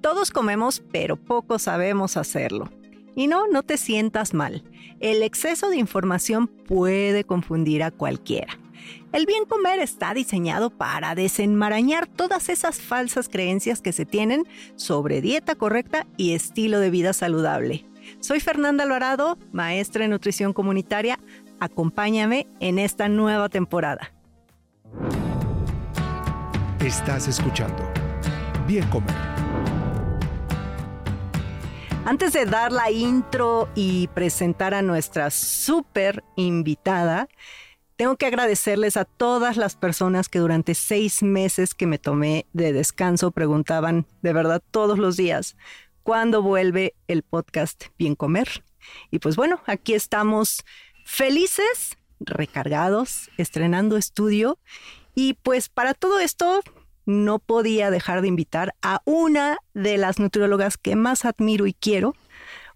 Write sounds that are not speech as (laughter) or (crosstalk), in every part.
Todos comemos, pero poco sabemos hacerlo. Y no, no te sientas mal. El exceso de información puede confundir a cualquiera. El bien comer está diseñado para desenmarañar todas esas falsas creencias que se tienen sobre dieta correcta y estilo de vida saludable. Soy Fernanda Alvarado, maestra en nutrición comunitaria. Acompáñame en esta nueva temporada. Estás escuchando Bien Comer Antes de dar la intro y presentar a nuestra súper invitada, tengo que agradecerles a todas las personas que durante seis meses que me tomé de descanso preguntaban de verdad todos los días cuándo vuelve el podcast Bien Comer. Y pues bueno, aquí estamos felices, recargados, estrenando estudio. Y pues para todo esto no podía dejar de invitar a una de las nutriólogas que más admiro y quiero,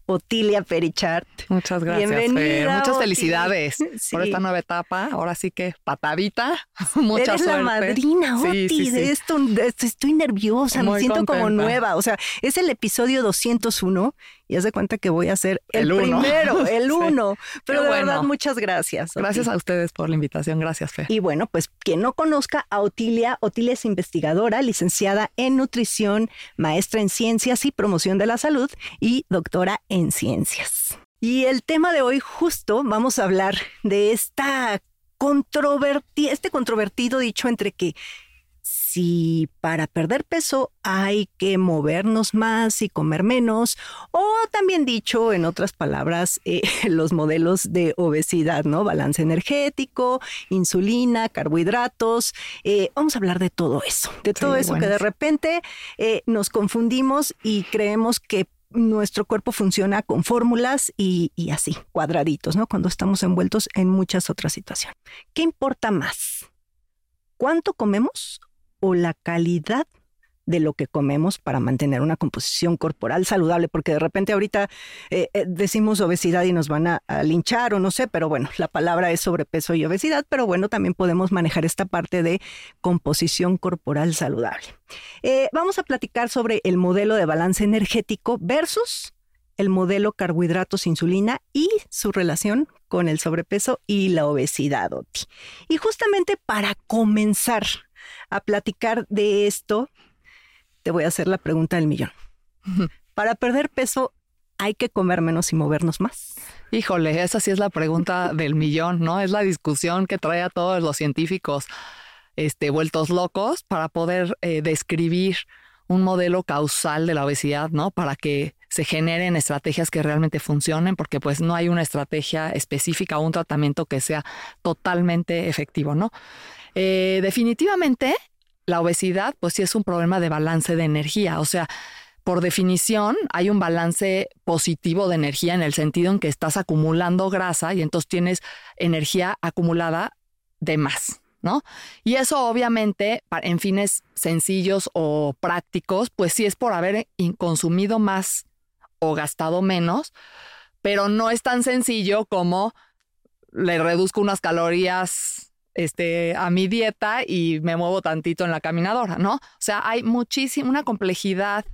Otilia Perichart. Muchas gracias. Bienvenida. Muchas felicidades Sí. por esta nueva etapa. Ahora sí que patadita. (laughs) Mucha Eres la suerte. madrina, Sí, Oti, sí, de esto. de esto Estoy nerviosa, me siento como nueva. O sea, es el episodio 201 y haz de cuenta que voy a ser el, El uno. primero, (laughs) el Sí. uno. Pero Qué de bueno. verdad, muchas gracias. Gracias a ustedes por la invitación. Gracias, Fe. Y bueno, pues quien no conozca a Otilia, Otilia es investigadora, licenciada en nutrición, maestra en ciencias y promoción de la salud y doctora en ciencias. Y el tema de hoy justo vamos a hablar de esta controverti este controvertido dicho entre que si para perder peso hay que movernos más y comer menos, o también dicho en otras palabras, eh, (laughs) los modelos de obesidad, ¿no? Balance energético, insulina, carbohidratos. eh, vamos a hablar de todo eso, de todo eso que de repente eh, nos confundimos y creemos que nuestro cuerpo funciona con fórmulas y, y así, cuadraditos, ¿no? Cuando estamos envueltos en muchas otras situaciones. ¿Qué importa más? ¿Cuánto comemos o la calidad de lo que comemos para mantener una composición corporal saludable? Porque de repente ahorita eh, eh, decimos obesidad y nos van a, linchar o no sé, pero bueno, la palabra es sobrepeso y obesidad, pero bueno, también podemos manejar esta parte de composición corporal saludable. Eh, vamos a platicar sobre el modelo de balance energético versus el modelo carbohidratos insulina y su relación con el sobrepeso y la obesidad. Y justamente para comenzar a platicar de esto, te voy a hacer la pregunta del millón. Para perder peso, ¿hay que comer menos y movernos más? Híjole, esa sí es la pregunta (laughs) del millón, ¿no? Es la discusión que trae a todos los científicos este, vueltos locos para poder eh, describir un modelo causal de la obesidad, ¿no? Para que se generen estrategias que realmente funcionen, porque pues no hay una estrategia específica o un tratamiento que sea totalmente efectivo, ¿no? Eh, definitivamente, la obesidad, pues sí es un problema de balance de energía, o sea, por definición, hay un balance positivo de energía en el sentido en que estás acumulando grasa y entonces tienes energía acumulada de más, ¿no? Y eso obviamente en fines sencillos o prácticos, pues sí es por haber consumido más o gastado menos, pero no es tan sencillo como le reduzco unas calorías este, a mi dieta y me muevo tantito en la caminadora, ¿no? O sea, hay muchísima, una complejidad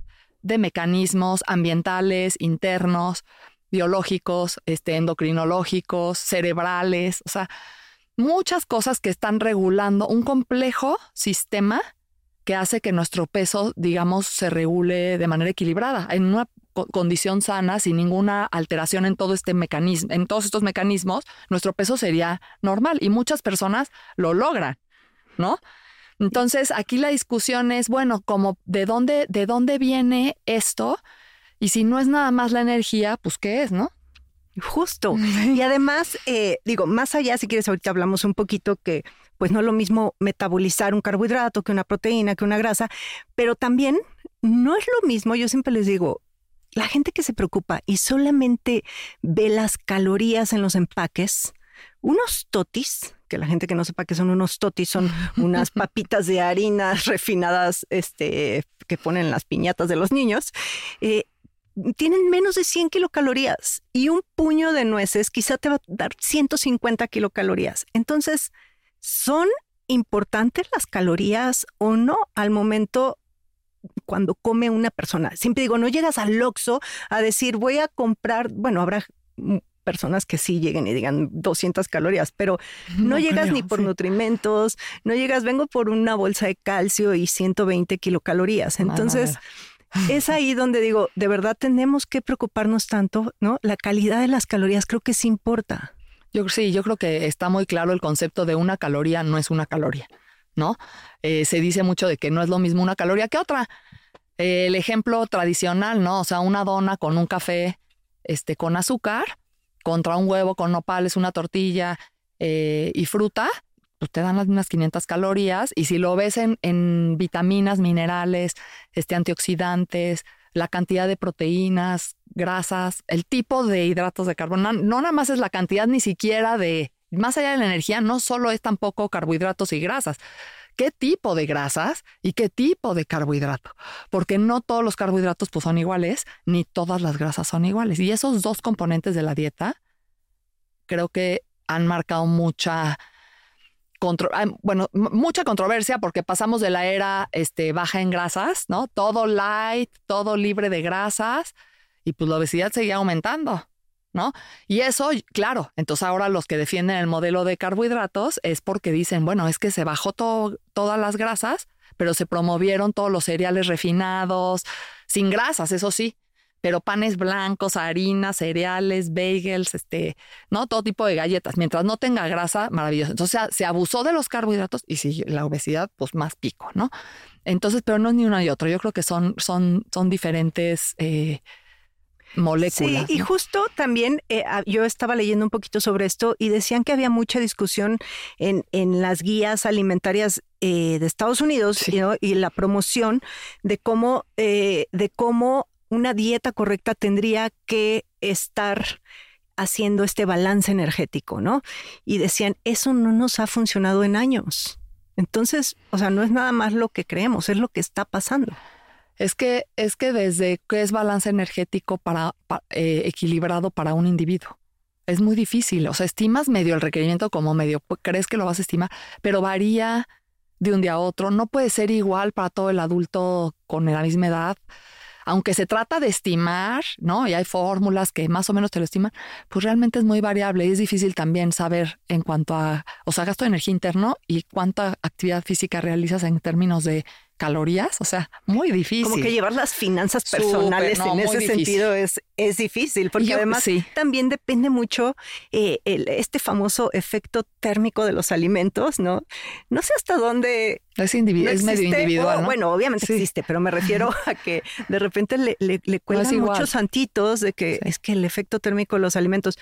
de mecanismos ambientales, internos, biológicos, este, endocrinológicos, cerebrales, o sea, muchas cosas que están regulando un complejo sistema que hace que nuestro peso, digamos, se regule de manera equilibrada, en una condición sana, sin ninguna alteración en todo este mecanismo, en todos estos mecanismos, nuestro peso sería normal y muchas personas lo logran, ¿no? Entonces, aquí la discusión es, bueno, como de dónde, de dónde viene esto, y si no es nada más la energía, pues qué es, ¿no? Justo. (laughs) Y además, eh, digo, más allá, si quieres, ahorita hablamos un poquito que pues no es lo mismo metabolizar un carbohidrato que una proteína, que una grasa, pero también no es lo mismo, yo siempre les digo, la gente que se preocupa y solamente ve las calorías en los empaques, unos totis, que la gente que no sepa que son unos totis son unas (laughs) papitas de harina (laughs) refinadas este, que ponen las piñatas de los niños, eh, tienen menos de 100 kilocalorías y un puño de nueces quizá te va a dar 150 kilocalorías. Entonces, ¿son importantes las calorías o no al momento cuando come una persona? Siempre digo, no llegas al Oxxo a decir, voy a comprar, bueno, habrá personas que sí lleguen y digan 200 calorías, pero no, llegas ni por nutrimentos, no llegas, vengo por una bolsa de calcio y 120 kilocalorías. Entonces, (laughs) es ahí donde digo, de verdad tenemos que preocuparnos tanto, ¿no? La calidad de las calorías creo que sí importa. Yo sí, yo creo que está muy claro el concepto de una caloría no es una caloría, ¿no? Eh, se dice mucho de que no es lo mismo una caloría que otra. el ejemplo tradicional, ¿no? O sea, una dona con un café, este, con azúcar, contra un huevo con nopales, una tortilla eh, y fruta, pues te dan las mismas 500 calorías y si lo ves en, vitaminas, minerales, este, antioxidantes, la cantidad de proteínas, grasas, el tipo de hidratos de carbono, no, nada más es la cantidad ni siquiera de, más allá de la energía, no solo es tampoco carbohidratos y grasas, qué tipo de grasas y qué tipo de carbohidrato, porque no todos los carbohidratos pues, son iguales, ni todas las grasas son iguales. Y esos dos componentes de la dieta creo que han marcado mucha bueno, mucha controversia porque pasamos de la era este, baja en grasas, ¿no? Todo light, todo libre de grasas, y pues la obesidad seguía aumentando, ¿no? Y eso, claro, entonces ahora los que defienden el modelo de carbohidratos es porque dicen, bueno, es que se bajó todas las grasas, pero se promovieron todos los cereales refinados, sin grasas, eso sí pero panes blancos, harinas, cereales, bagels, este, ¿no? Todo tipo de galletas. Mientras no tenga grasa, maravilloso. Entonces se abusó de los carbohidratos y si la obesidad, pues más pico, ¿no? Entonces, pero no es ni uno ni otro. Yo creo que son, son, son diferentes eh, Sí, y justo también eh, yo estaba leyendo un poquito sobre esto y decían que había mucha discusión en, en las guías alimentarias eh, de Estados Unidos y la promoción de cómo, de cómo una dieta correcta tendría que estar haciendo este balance energético, ¿no? Y decían, eso no nos ha funcionado en años. Entonces, o sea, no es nada más lo que creemos, es lo que está pasando. Es que, es que desde qué es balance energético para, eh, equilibrado para un individuo. Es muy difícil. O sea, estimas medio el requerimiento como medio, crees que lo vas a estimar, pero varía de un día a otro. No puede ser igual para todo el adulto con la misma edad aunque se trata de estimar, ¿no? Y hay fórmulas que más o menos te lo estiman, pues realmente es muy variable y es difícil también saber en cuanto a, o sea, gasto de energía interno y cuánta actividad física realizas en términos de calorías, o sea, muy difícil. Como que llevar las finanzas personales en ese sentido es, es difícil, porque además también depende mucho eh, este famoso efecto térmico de los alimentos, ¿no? No sé hasta dónde... Es, es medio individual, Bueno, obviamente existe, pero me refiero (laughs) a que de repente le, le, cuelgan muchos santitos de que es que el efecto térmico de los alimentos...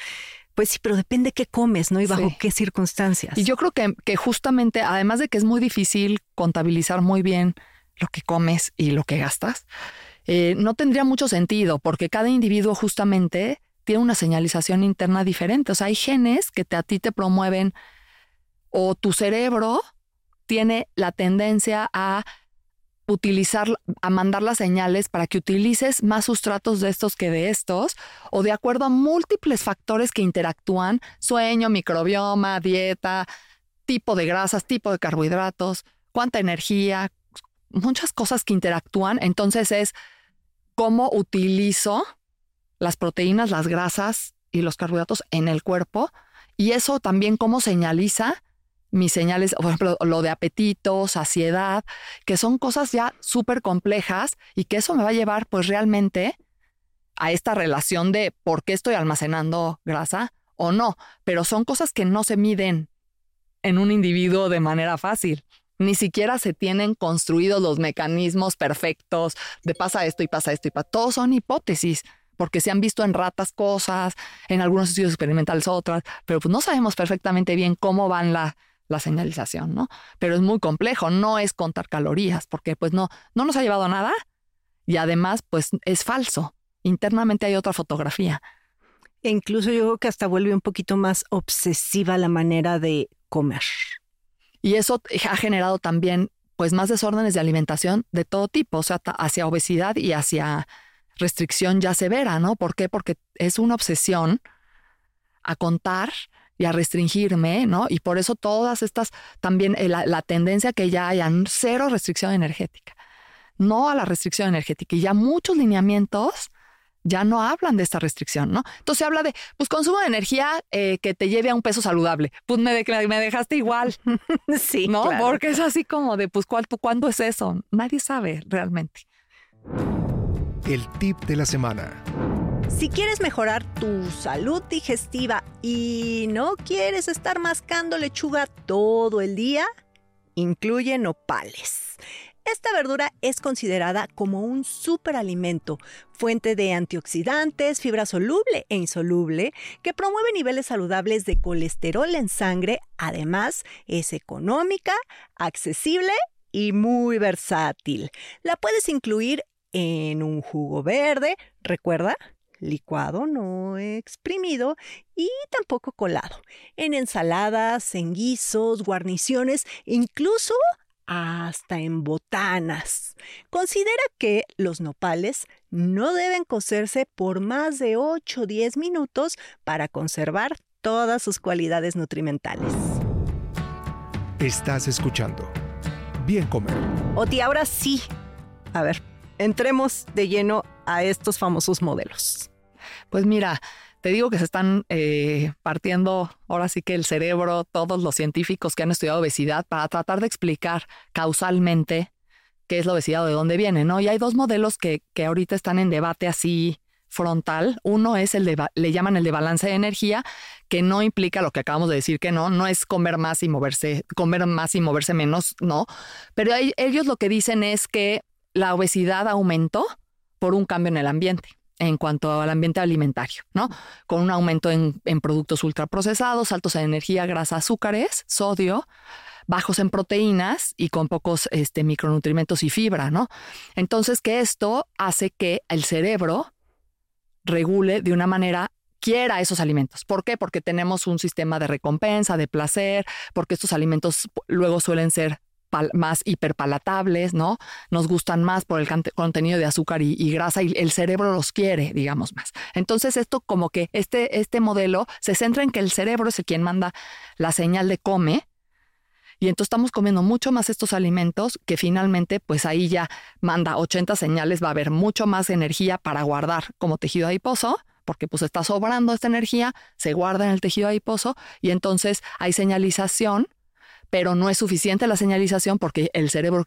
Pues sí, pero depende qué comes, ¿no? Y bajo qué circunstancias. Y yo creo que, que justamente, además de que es muy difícil contabilizar muy bien lo que comes y lo que gastas, eh, no tendría mucho sentido porque cada individuo justamente tiene una señalización interna diferente. O sea, hay genes que te, a ti te promueven o tu cerebro tiene la tendencia a utilizar, a mandar las señales para que utilices más sustratos de estos que de estos, o de acuerdo a múltiples factores que interactúan, sueño, microbioma, dieta, tipo de grasas, tipo de carbohidratos, cuánta energía, muchas cosas que interactúan. Entonces es cómo utilizo las proteínas, las grasas y los carbohidratos en el cuerpo. Y eso también cómo señaliza mis señales, por ejemplo, lo de apetito, saciedad, que son cosas ya súper complejas y que eso me va a llevar pues realmente a esta relación de por qué estoy almacenando grasa o no, pero son cosas que no se miden en un individuo de manera fácil. Ni siquiera se tienen construidos los mecanismos perfectos de pasa esto y pasa esto y pasa. Todos son hipótesis porque se han visto en ratas cosas, en algunos estudios experimentales otras, pero pues no sabemos perfectamente bien cómo van la, la señalización, ¿no? Pero es muy complejo, no es contar calorías, porque pues no, no nos ha llevado a nada y además pues es falso. Internamente hay otra fotografía. E incluso yo creo que hasta vuelve un poquito más obsesiva la manera de comer. Y eso ha generado también pues más desórdenes de alimentación de todo tipo, o sea, hacia obesidad y hacia restricción ya severa, ¿no? ¿Por qué? Porque es una obsesión a contar y a restringirme, ¿no? Y por eso todas estas, también eh, la, tendencia que ya haya cero restricción energética, no a la restricción energética. Y ya muchos lineamientos ya no hablan de esta restricción, ¿no? Entonces se habla de, pues, consumo de energía eh, que te lleve a un peso saludable. Pues me, me dejaste igual. (laughs) sí. ¿No? Porque es así como de, pues, ¿cuándo es eso? Nadie sabe realmente. El tip de la semana. Si quieres mejorar tu salud digestiva y no quieres estar mascando lechuga todo el día, incluye nopales. Esta verdura es considerada como un superalimento, fuente de antioxidantes, fibra soluble e insoluble, que promueve niveles saludables de colesterol en sangre. Además, es económica, accesible y muy versátil. La puedes incluir en un jugo verde, recuerda, licuado, no exprimido y tampoco colado, en ensaladas, en guisos, guarniciones, incluso hasta en botanas. Considera que los nopales no deben cocerse por más de 8 o 10 minutos para conservar todas sus cualidades nutrimentales. Estás escuchando. Bien comer. Oti, ahora sí. A ver, entremos de lleno a estos famosos modelos. Pues mira, te digo que se están eh, partiendo ahora sí que el cerebro, todos los científicos que han estudiado obesidad, para tratar de explicar causalmente qué es la obesidad o de dónde viene, ¿no? Y hay dos modelos que, que ahorita están en debate así frontal. Uno es el de, le llaman el de balance de energía, que no implica lo que acabamos de decir que no, no es comer más y moverse, comer más y moverse menos, no. Pero ellos lo que dicen es que la obesidad aumentó por un cambio en el ambiente en cuanto al ambiente alimentario, ¿no? Con un aumento en, productos ultraprocesados, altos en energía, grasa, azúcares, sodio, bajos en proteínas y con pocos este, micronutrientes y fibra, ¿no? Entonces, que esto hace que el cerebro regule de una manera quiera esos alimentos. ¿Por qué? Porque tenemos un sistema de recompensa, de placer, porque estos alimentos luego suelen ser más hiperpalatables, ¿no? Nos gustan más por el contenido de azúcar y, grasa y el cerebro los quiere, digamos más. Entonces esto como que este, este modelo se centra en que el cerebro es el quien manda la señal de come y entonces estamos comiendo mucho más estos alimentos que finalmente pues ahí ya manda 80 señales, va a haber mucho más energía para guardar como tejido adiposo porque pues está sobrando esta energía, se guarda en el tejido adiposo y entonces hay señalización pero no es suficiente la señalización porque el cerebro,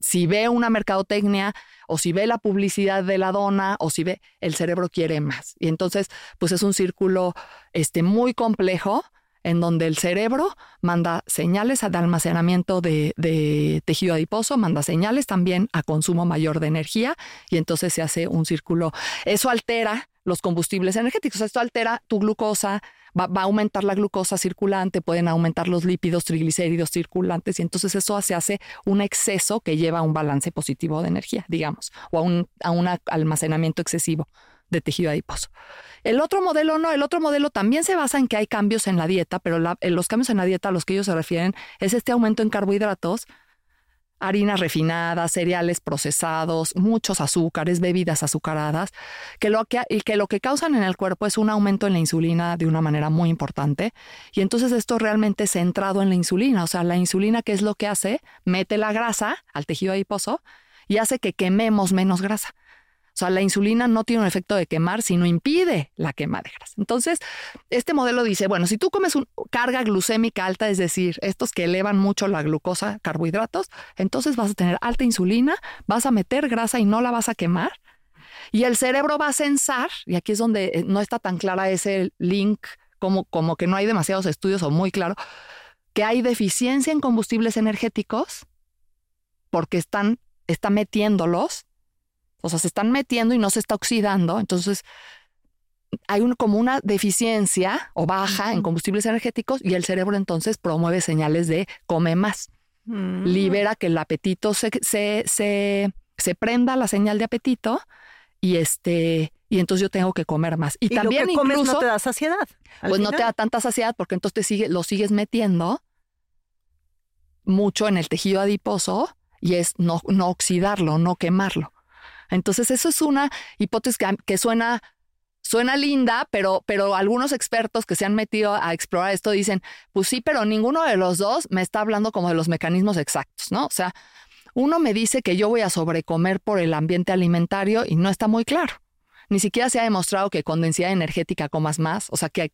si ve una mercadotecnia o si ve la publicidad de la dona o si ve, el cerebro quiere más. Y entonces, pues es un círculo este, muy complejo en donde el cerebro manda señales de almacenamiento de, de, tejido adiposo, manda señales también a consumo mayor de energía y entonces se hace un círculo. Eso altera los combustibles energéticos, esto altera tu glucosa, va, a aumentar la glucosa circulante, pueden aumentar los lípidos, triglicéridos circulantes y entonces eso se hace un exceso que lleva a un balance positivo de energía, digamos, o a un, almacenamiento excesivo de tejido adiposo. El otro modelo no, el otro modelo también se basa en que hay cambios en la dieta, pero los cambios en la dieta a los que ellos se refieren es este aumento en carbohidratos harinas refinadas, cereales procesados, muchos azúcares, bebidas azucaradas, que lo que, que lo que causan en el cuerpo es un aumento en la insulina de una manera muy importante. Y entonces esto realmente centrado en la insulina, o sea, la insulina, ¿qué es lo que hace? Mete la grasa al tejido adiposo y hace que quememos menos grasa. O sea, la insulina no tiene un efecto de quemar, sino impide la quema de grasa. Entonces, este modelo dice, bueno, si tú comes una carga glucémica alta, es decir, estos que elevan mucho la glucosa, carbohidratos, entonces vas a tener alta insulina, vas a meter grasa y no la vas a quemar. Y el cerebro va a censar, y aquí es donde eh, no está tan clara ese link, como, como que no hay demasiados estudios o muy claro, que hay deficiencia en combustibles energéticos porque están, está metiéndolos o sea, se están metiendo y no se está oxidando. Entonces, hay un, como una deficiencia o baja en combustibles energéticos y el cerebro entonces promueve señales de come más. Mm. Libera que el apetito se, se, se, se prenda la señal de apetito y este y entonces yo tengo que comer más. Y, Y también lo que comes incluso no te da saciedad. pues no te da tanta saciedad porque entonces te sigue, lo sigues metiendo mucho en el tejido adiposo y es no, no oxidarlo, no quemarlo. Entonces eso es una hipótesis que, suena, suena linda, pero, pero algunos expertos que se han metido a explorar esto dicen, pues sí, pero ninguno de los dos me está hablando como de los mecanismos exactos, ¿no? O sea, uno me dice que yo voy a sobrecomer por el ambiente alimentario y no está muy claro. Ni siquiera se ha demostrado que con densidad energética comas más, o sea, que,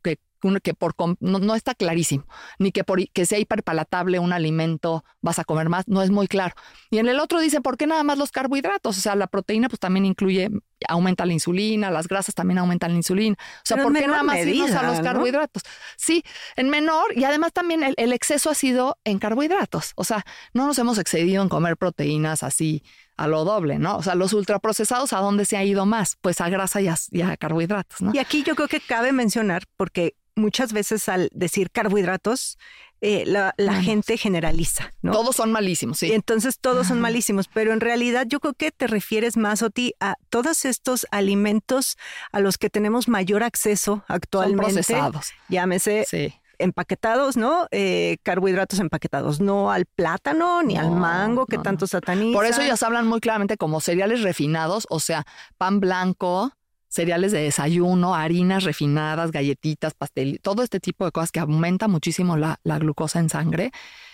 que por no, no está clarísimo, ni que por que sea hiperpalatable un alimento vas a comer más, no es muy claro. Y en el otro dice, ¿por qué nada más los carbohidratos? O sea, la proteína pues también incluye, aumenta la insulina, las grasas también aumentan la insulina. O sea, Pero ¿por qué nada más irnos a medida, los ¿no? carbohidratos? Sí, en menor y además también el, el exceso ha sido en carbohidratos. O sea, no nos hemos excedido en comer proteínas así a lo doble, ¿no? O sea, los ultraprocesados, ¿a dónde se ha ido más? Pues a grasa y a, y a carbohidratos, ¿no? Y aquí yo creo que cabe mencionar, porque muchas veces al decir carbohidratos, eh, la, gente generaliza, ¿no? Todos son malísimos, sí. Y entonces todos son malísimos, pero en realidad yo creo que te refieres más, Oti, a todos estos alimentos a los que tenemos mayor acceso son actualmente. procesados. Llámese Sí. empaquetados, ¿no? Eh, carbohidratos empaquetados, no al plátano ni al mango que no, tanto satanizan. Por eso ellos hablan muy claramente como cereales refinados, o sea, pan blanco, cereales de desayuno, harinas refinadas, galletitas, pastel, todo este tipo de cosas que aumenta muchísimo la, glucosa en sangre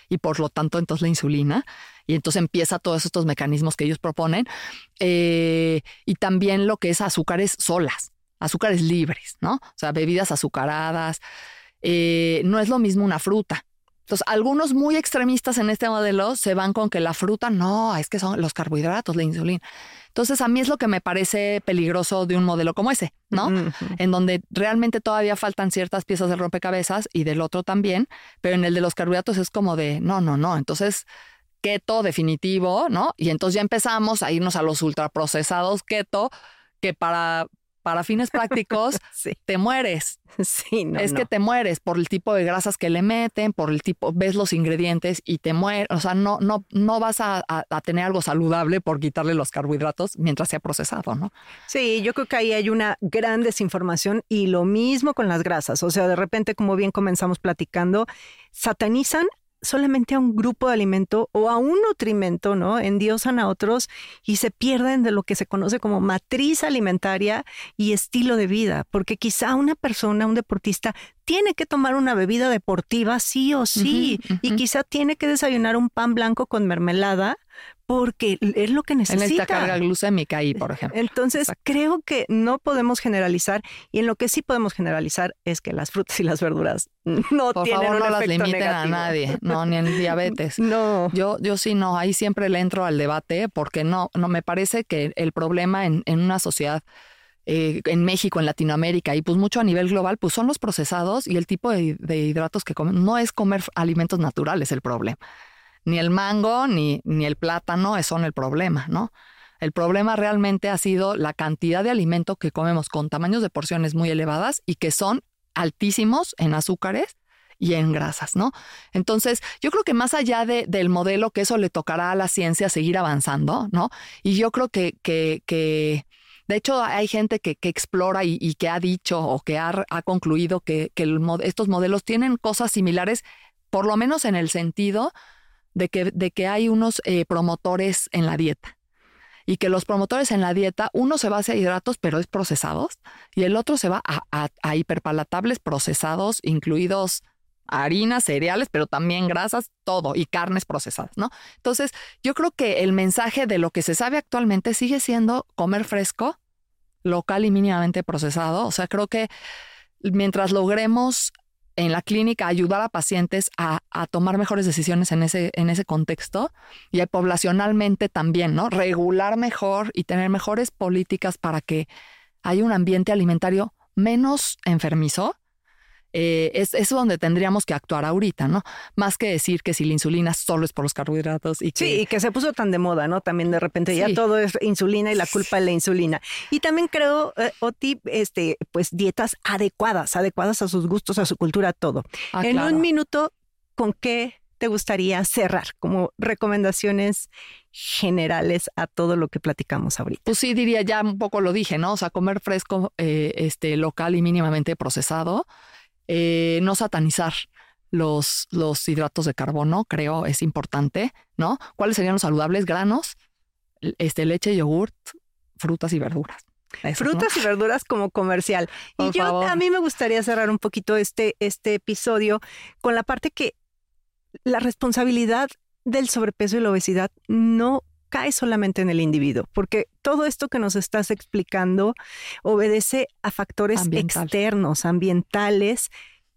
y por lo tanto entonces la insulina. Y entonces empieza todos estos mecanismos que ellos proponen. Eh, y también lo que es azúcares solas, azúcares libres, ¿no? O sea, bebidas azucaradas. Eh, no es lo mismo una fruta. Entonces, algunos muy extremistas en este modelo se van con que la fruta no, es que son los carbohidratos, la insulina. Entonces, a mí es lo que me parece peligroso de un modelo como ese, ¿no? En donde realmente todavía faltan ciertas piezas del rompecabezas y del otro también, pero en el de los carbohidratos es como de no, no, no. Entonces, keto definitivo, ¿no? Y entonces ya empezamos a irnos a los ultraprocesados keto, que para, para fines prácticos (laughs) Sí, te mueres sí, no, es no. que te mueres por el tipo de grasas que le meten, por el tipo, ves los ingredientes y te mueres. O sea, no, no, no vas a, a- a tener algo saludable por quitarle los carbohidratos mientras sea procesado, ¿no? Sí, yo creo que ahí hay una gran desinformación y lo mismo con las grasas. O sea, de repente, como bien comenzamos platicando, satanizan solamente a un grupo de alimento o a un nutrimento, ¿no? Endiosan a otros y se pierden de lo que se conoce como matriz alimentaria y estilo de vida, porque quizá una persona, un deportista, tiene que tomar una bebida deportiva sí o sí, y quizá tiene que desayunar un pan blanco con mermelada porque es lo que En necesita. esta carga glucémica ahí, por ejemplo. Entonces, Exacto. creo que no podemos generalizar y en lo que sí podemos generalizar es que las frutas y las verduras no Por tienen favor, un no las limiten a nadie, no, ni en diabetes. (laughs) No. Yo, yo sí no, ahí siempre le entro al debate porque no, no me parece que el problema en, en una sociedad eh, en México, en Latinoamérica y pues mucho a nivel global, pues son los procesados y el tipo de, de hidratos que comen. No es comer alimentos naturales el problema. Ni el mango ni, ni el plátano son el problema, ¿no? El problema realmente ha sido la cantidad de alimento que comemos con tamaños de porciones muy elevadas y que son altísimos en azúcares y en grasas, ¿no? Entonces, yo creo que más allá de, del modelo, que eso le tocará a la ciencia seguir avanzando, ¿no? Y yo creo que, que, que de hecho, hay gente que, que explora y, y que ha dicho o que ha, ha concluido que, que estos modelos tienen cosas similares, por lo menos en el sentido de que, de que hay unos eh, promotores en la dieta. Y que los promotores en la dieta, uno se va hacia hidratos, pero es procesados, y el otro se va a, a- a hiperpalatables procesados, incluidos harinas, cereales, pero también grasas, todo, y carnes procesadas, ¿no? Entonces, yo creo que el mensaje de lo que se sabe actualmente sigue siendo comer fresco, local y mínimamente procesado. O sea, creo que mientras logremos en la clínica ayudar a pacientes a, a tomar mejores decisiones en ese, en ese contexto y poblacionalmente también, ¿no? Regular mejor y tener mejores políticas para que haya un ambiente alimentario menos enfermizo eh, es, es, donde tendríamos que actuar ahorita, ¿no? Más que decir que si la insulina solo es por los carbohidratos y que... Sí, y que se puso tan de moda, ¿no? También de repente ya todo es insulina y la culpa es la insulina. Y también creo, eh, Oti, este, pues dietas adecuadas, adecuadas a sus gustos, a su cultura, todo. Ah, en claro. un minuto, ¿con qué te gustaría cerrar como recomendaciones generales a todo lo que platicamos ahorita? Pues sí, diría, ya un poco lo dije, ¿no? O sea, comer fresco, eh, este, local y mínimamente procesado. Eh, no satanizar los, los hidratos de carbono, creo, es importante, ¿no? ¿Cuáles serían los saludables? Granos, este, leche, yogurt, frutas y verduras. Frutas ¿no? y verduras como comercial. Por y yo favor. a mí me gustaría cerrar un poquito este, este episodio con la parte que la responsabilidad del sobrepeso y la obesidad no cae solamente en el individuo, porque todo esto que nos estás explicando obedece a factores Ambiental. externos, ambientales,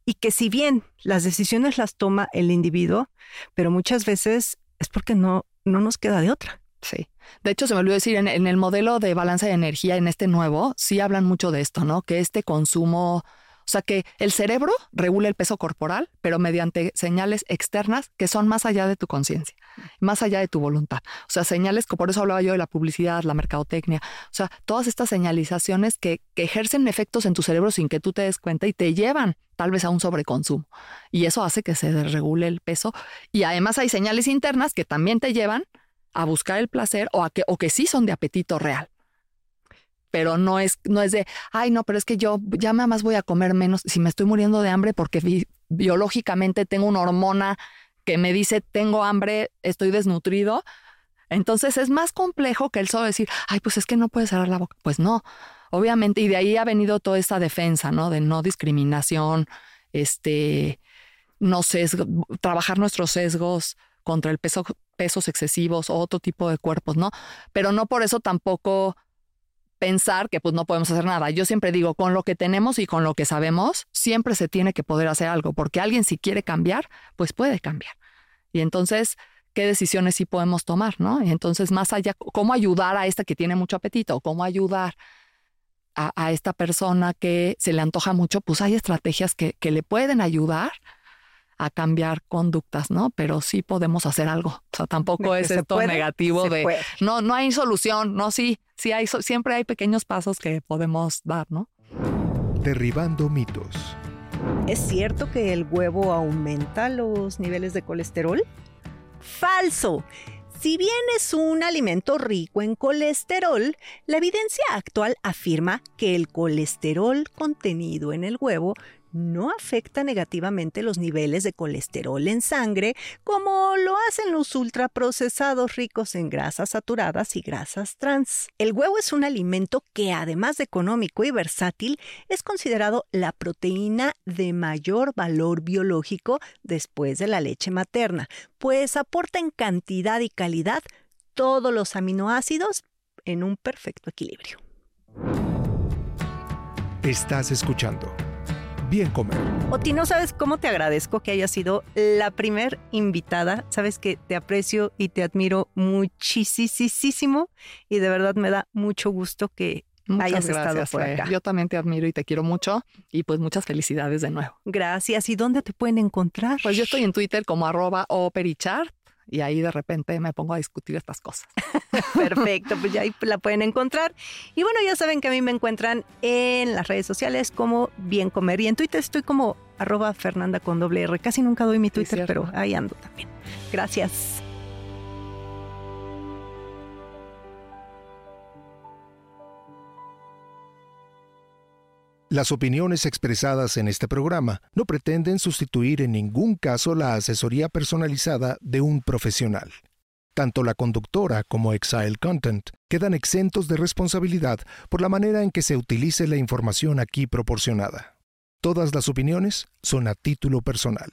y que si bien las decisiones las toma el individuo, pero muchas veces es porque no, no nos queda de otra. Sí. De hecho, se me olvidó decir, en, en el modelo de balanza de energía, en este nuevo, sí hablan mucho de esto, ¿no? Que este consumo, o sea, que el cerebro regula el peso corporal, pero mediante señales externas que son más allá de tu conciencia, más allá de tu voluntad. O sea, señales que por eso hablaba yo de la publicidad, la mercadotecnia, o sea, todas estas señalizaciones que, que ejercen efectos en tu cerebro sin que tú te des cuenta y te llevan tal vez a un sobreconsumo. Y eso hace que se desregule el peso. Y además hay señales internas que también te llevan a buscar el placer o, a que, o que sí son de apetito real. Pero no es, no es de, ay, no, pero es que yo ya nada más voy a comer menos si me estoy muriendo de hambre porque bi- biológicamente tengo una hormona que me dice tengo hambre, estoy desnutrido. Entonces es más complejo que el solo decir, ay, pues es que no puedes cerrar la boca. Pues no, obviamente, y de ahí ha venido toda esta defensa, ¿no? De no discriminación, este, no sesgo, trabajar nuestros sesgos contra el peso, pesos excesivos o otro tipo de cuerpos, ¿no? Pero no por eso tampoco pensar que pues no podemos hacer nada. Yo siempre digo, con lo que tenemos y con lo que sabemos, siempre se tiene que poder hacer algo, porque alguien si quiere cambiar, pues puede cambiar. Y entonces, ¿qué decisiones sí podemos tomar, no? Y entonces, más allá, ¿cómo ayudar a esta que tiene mucho apetito? ¿Cómo ayudar a, a esta persona que se le antoja mucho? Pues hay estrategias que, que le pueden ayudar a cambiar conductas, ¿no? Pero sí podemos hacer algo. O sea, tampoco (laughs) es se esto puede, negativo de puede. no, no hay solución, no, sí, sí hay, siempre hay pequeños pasos que podemos dar, ¿no? Derribando mitos. ¿Es cierto que el huevo aumenta los niveles de colesterol? Falso. Si bien es un alimento rico en colesterol, la evidencia actual afirma que el colesterol contenido en el huevo no afecta negativamente los niveles de colesterol en sangre como lo hacen los ultraprocesados ricos en grasas saturadas y grasas trans. El huevo es un alimento que además de económico y versátil es considerado la proteína de mayor valor biológico después de la leche materna, pues aporta en cantidad y calidad todos los aminoácidos en un perfecto equilibrio. Estás escuchando. Bien comer. Oti, no sabes cómo te agradezco que hayas sido la primer invitada. Sabes que te aprecio y te admiro muchísimo y de verdad me da mucho gusto que Muchas hayas gracias, estado por acá. Yo también te admiro y te quiero mucho y pues muchas felicidades de nuevo. Gracias. ¿Y dónde te pueden encontrar? Pues yo estoy en Twitter como arroba operichart y ahí de repente me pongo a discutir estas cosas. (laughs) Perfecto, pues ya ahí la pueden encontrar. Y bueno, ya saben que a mí me encuentran en las redes sociales como Bien Comer. Y en Twitter estoy como arroba Fernanda con doble R. Casi nunca doy mi Twitter, pero ahí ando también. Gracias. Las opiniones expresadas en este programa no pretenden sustituir en ningún caso la asesoría personalizada de un profesional. Tanto la conductora como Exile Content quedan exentos de responsabilidad por la manera en que se utilice la información aquí proporcionada. Todas las opiniones son a título personal.